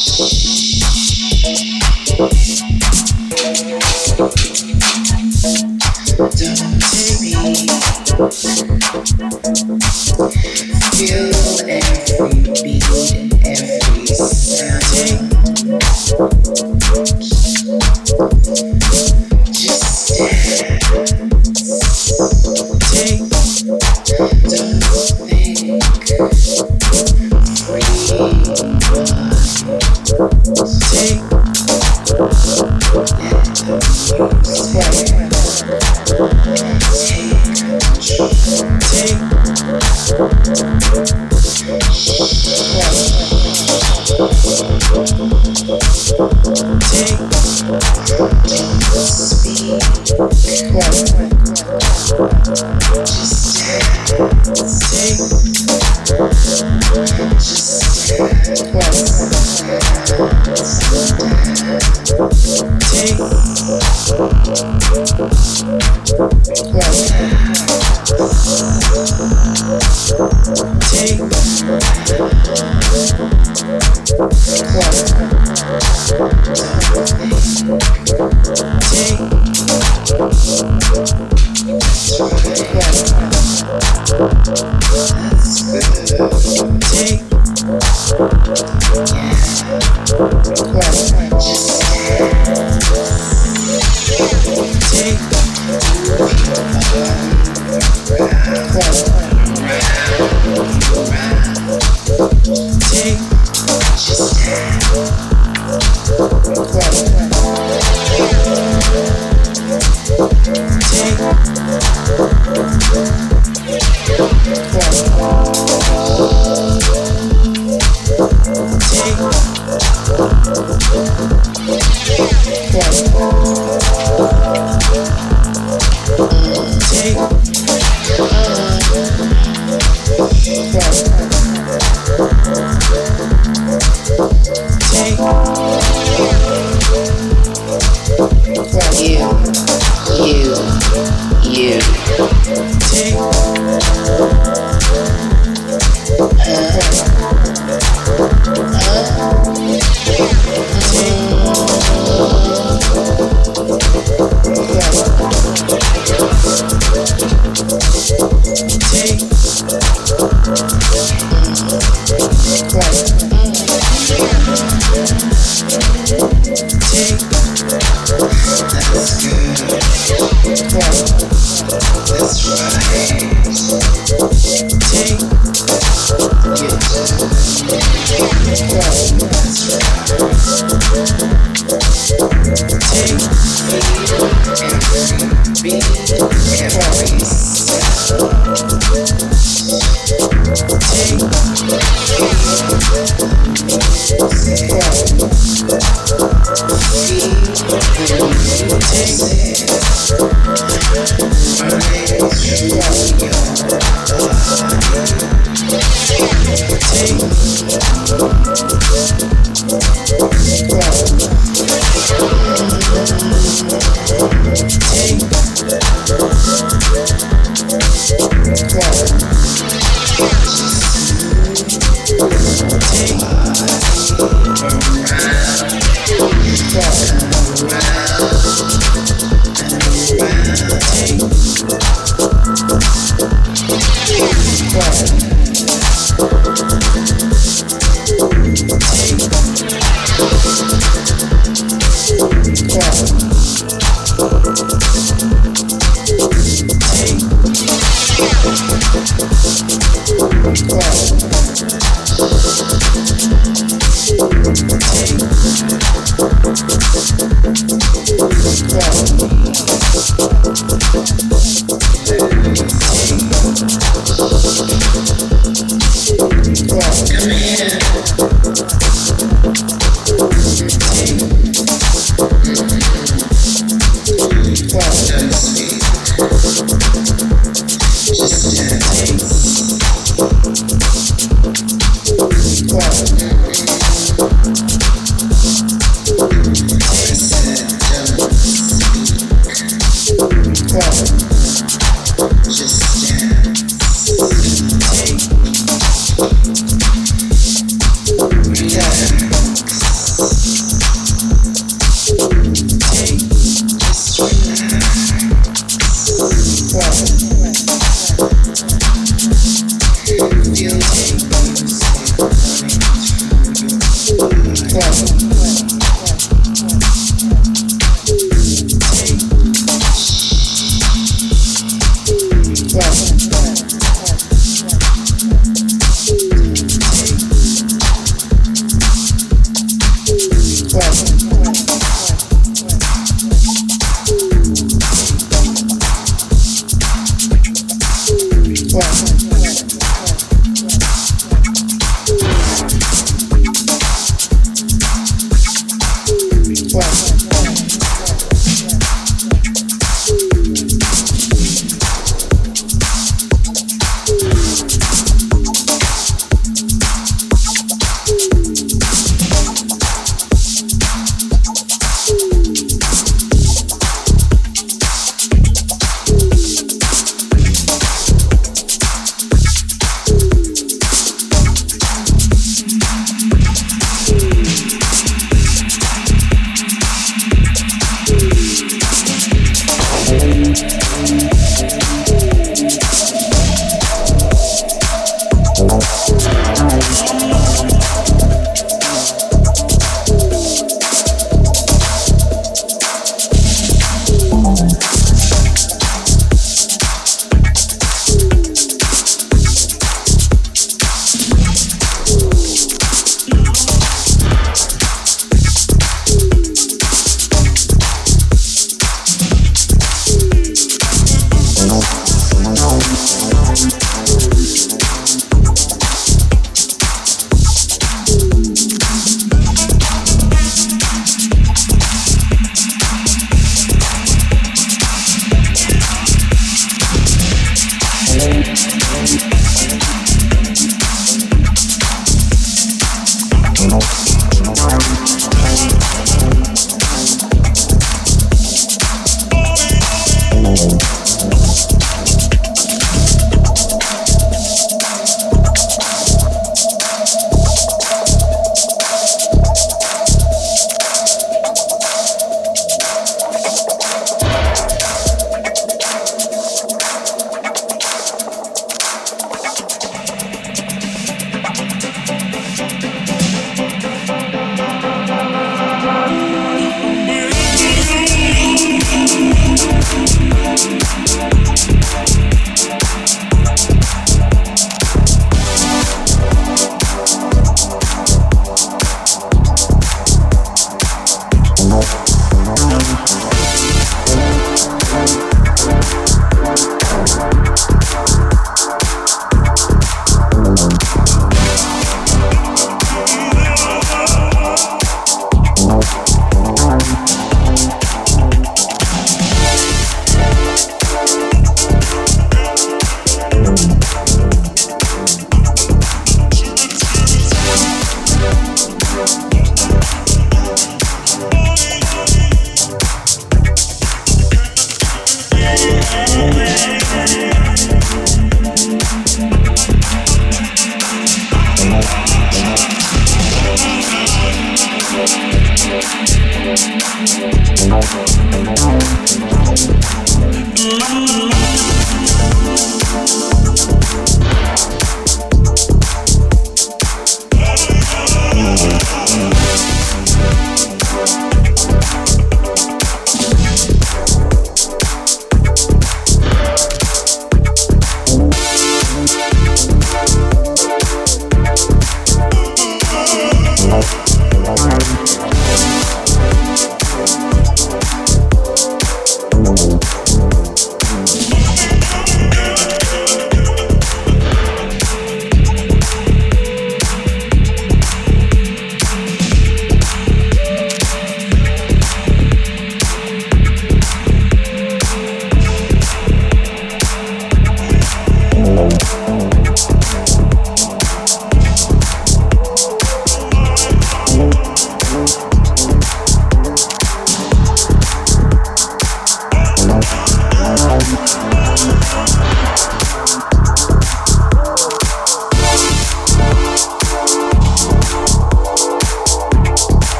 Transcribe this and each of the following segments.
Take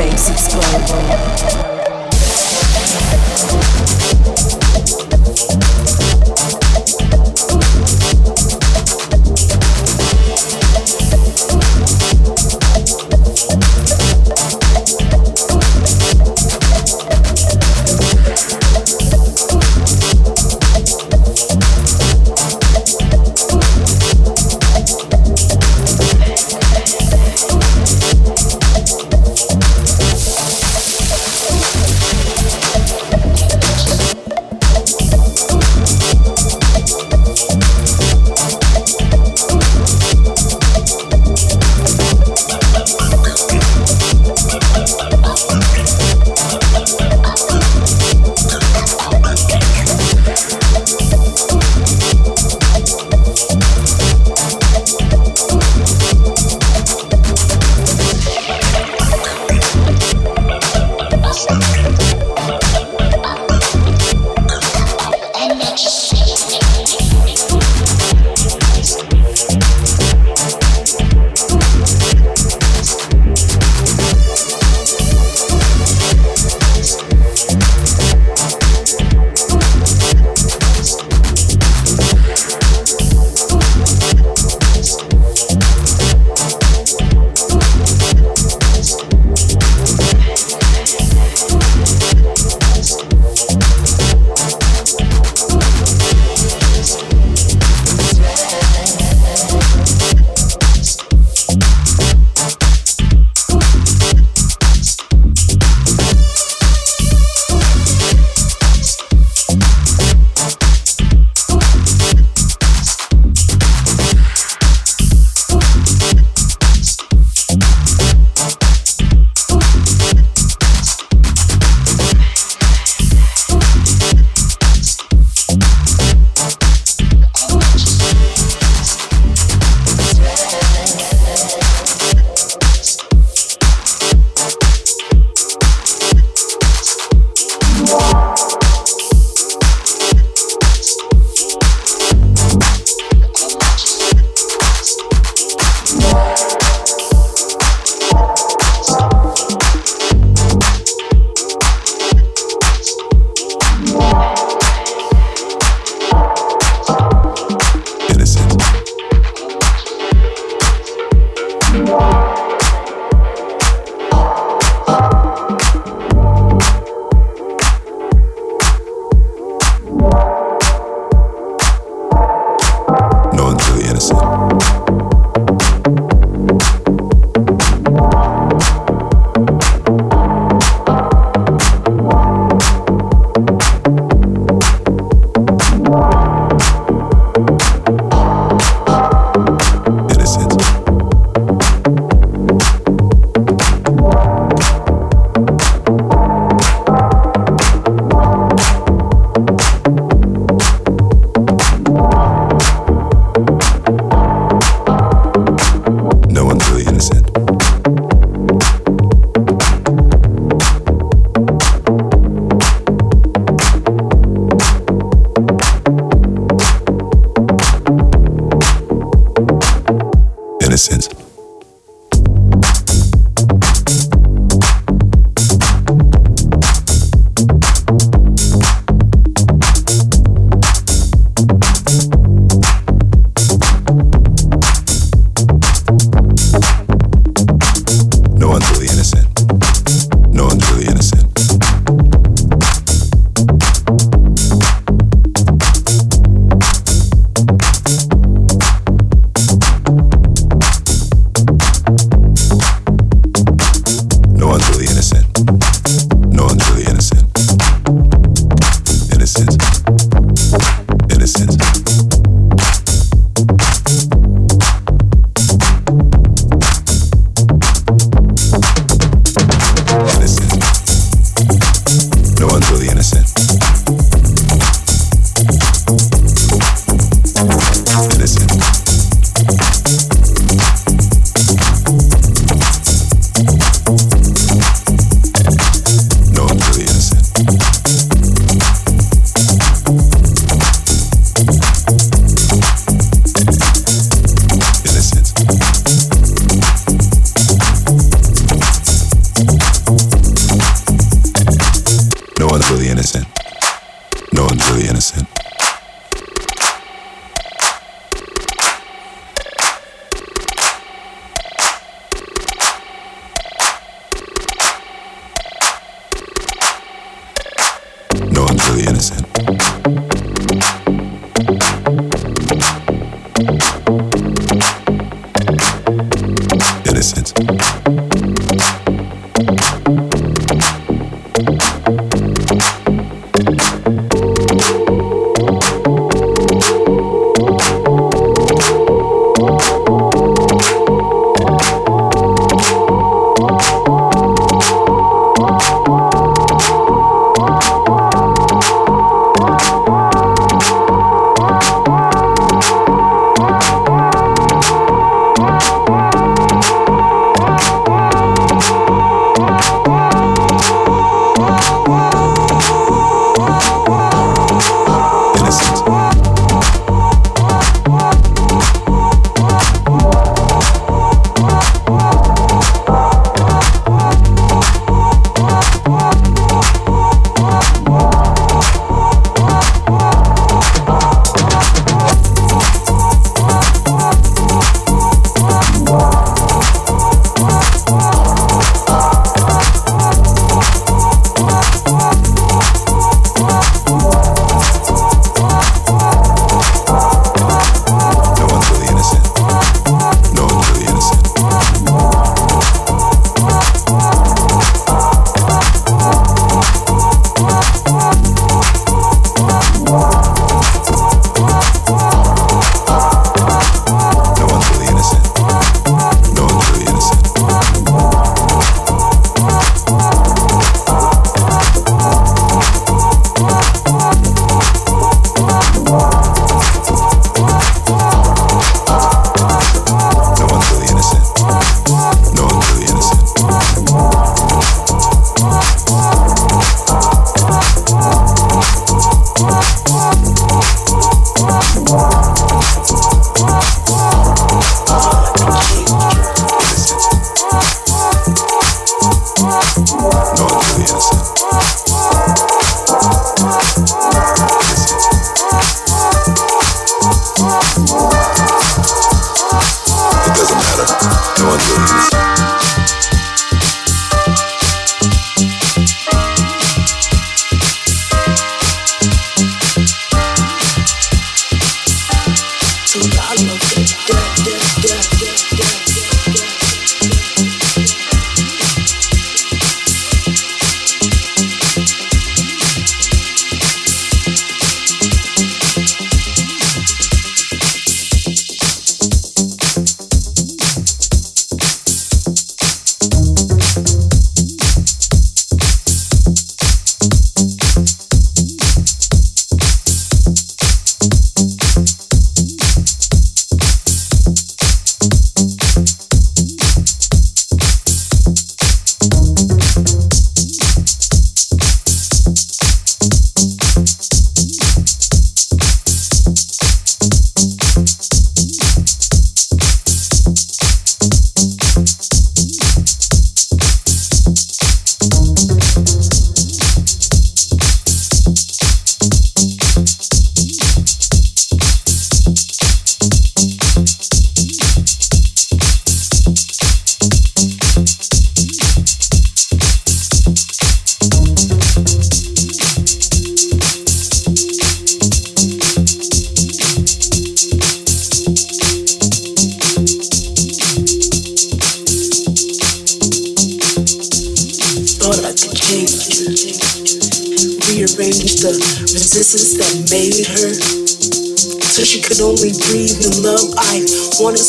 space explode.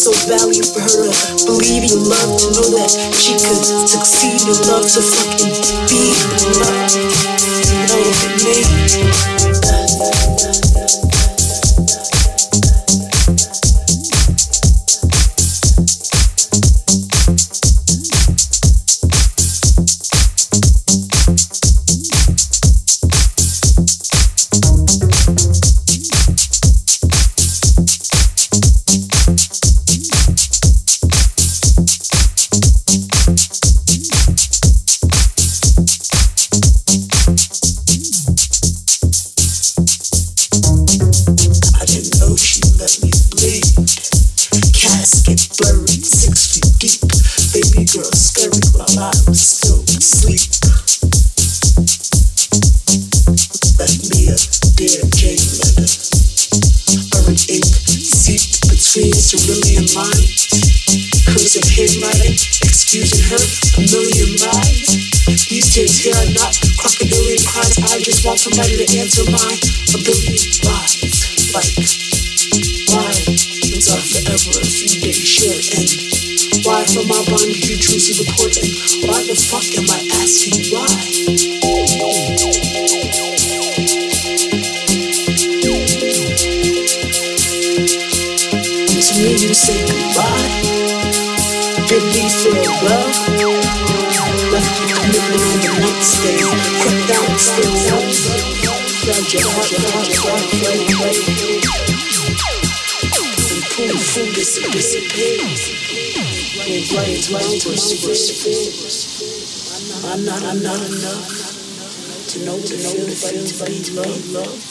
so valuable for her to believe in love, to know that she could succeed in love, to fucking somebody to answer my a billion lies. Like, why things are forever a few days short and why from my bondage you choose to report and why the fuck am I asking why? say goodbye. Did we farewell? I'm not, I'm not enough to know, to know, to feel, to be, love, love.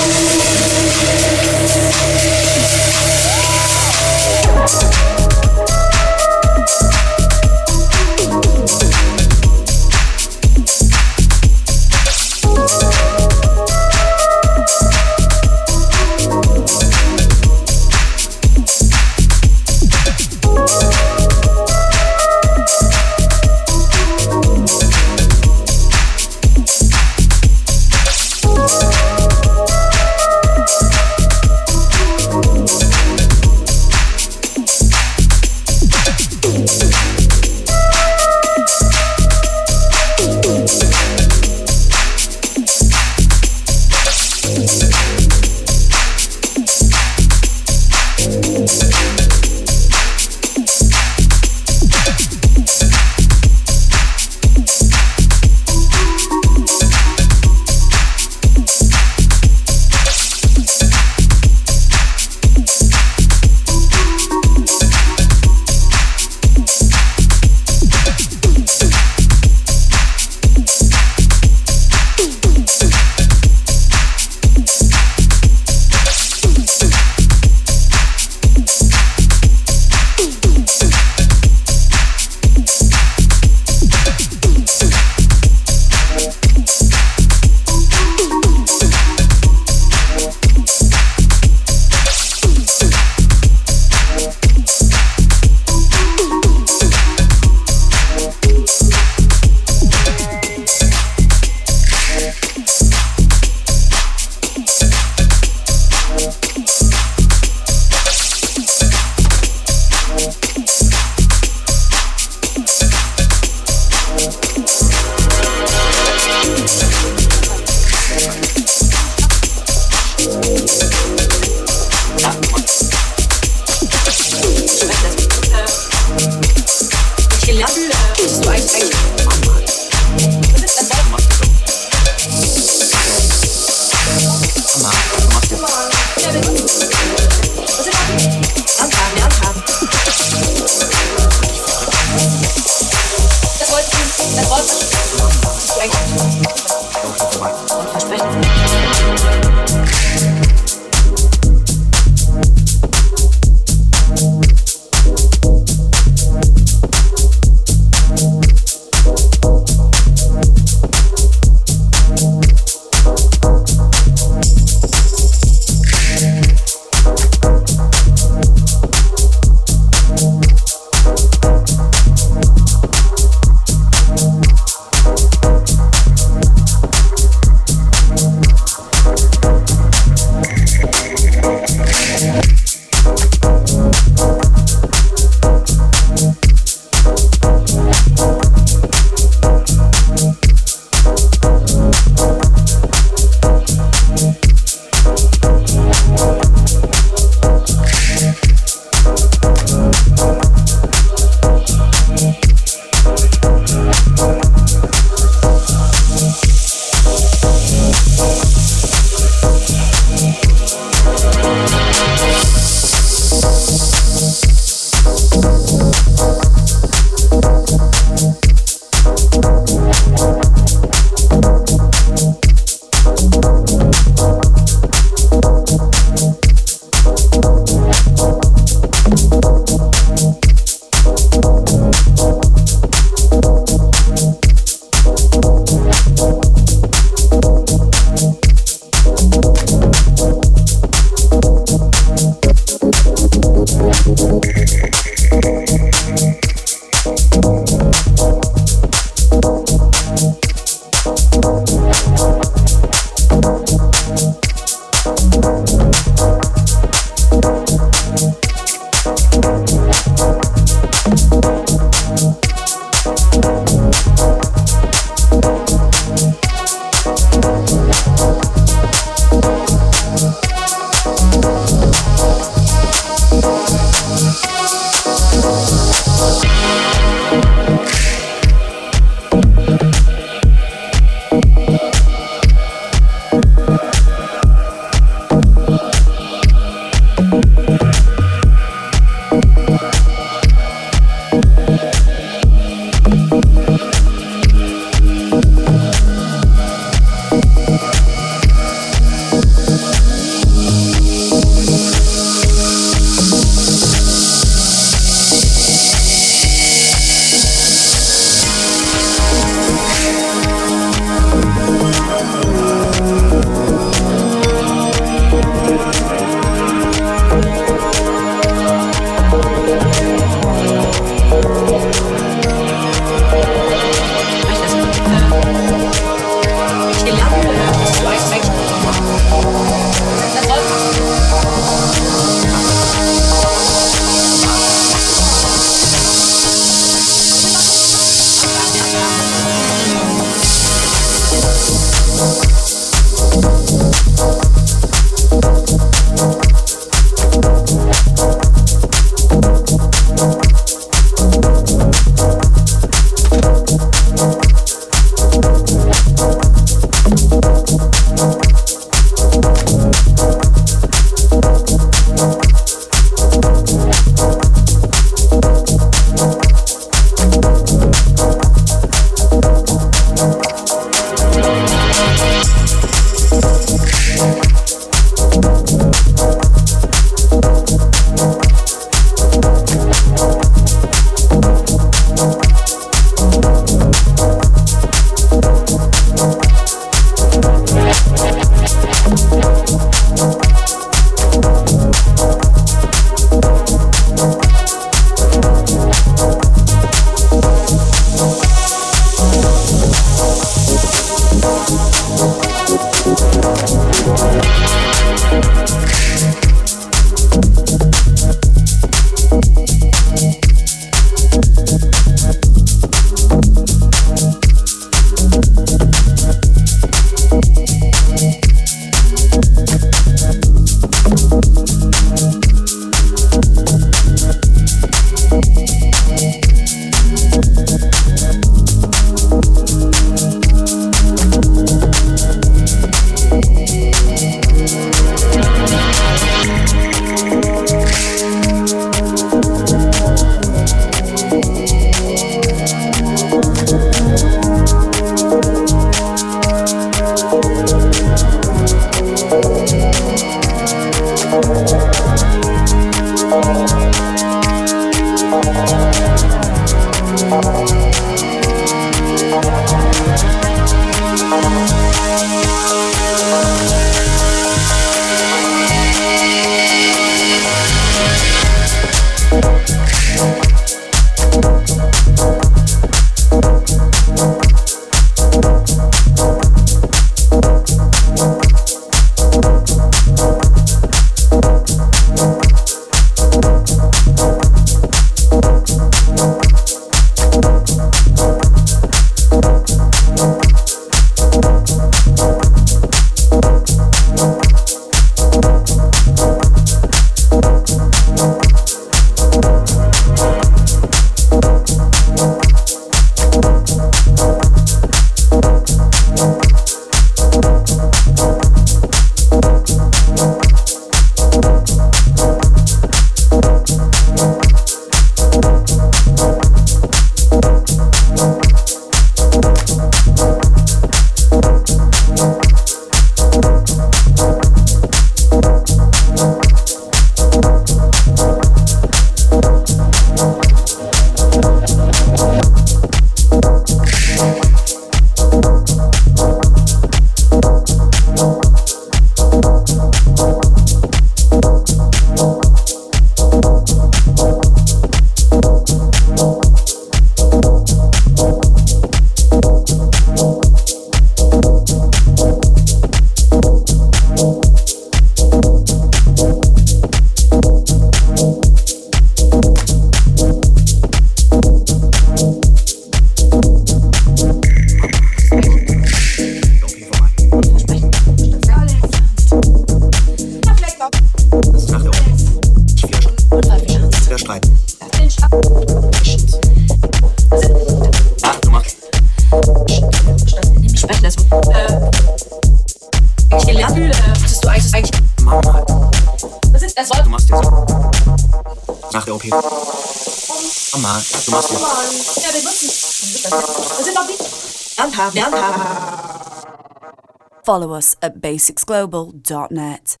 Follow us at basicsglobal.net.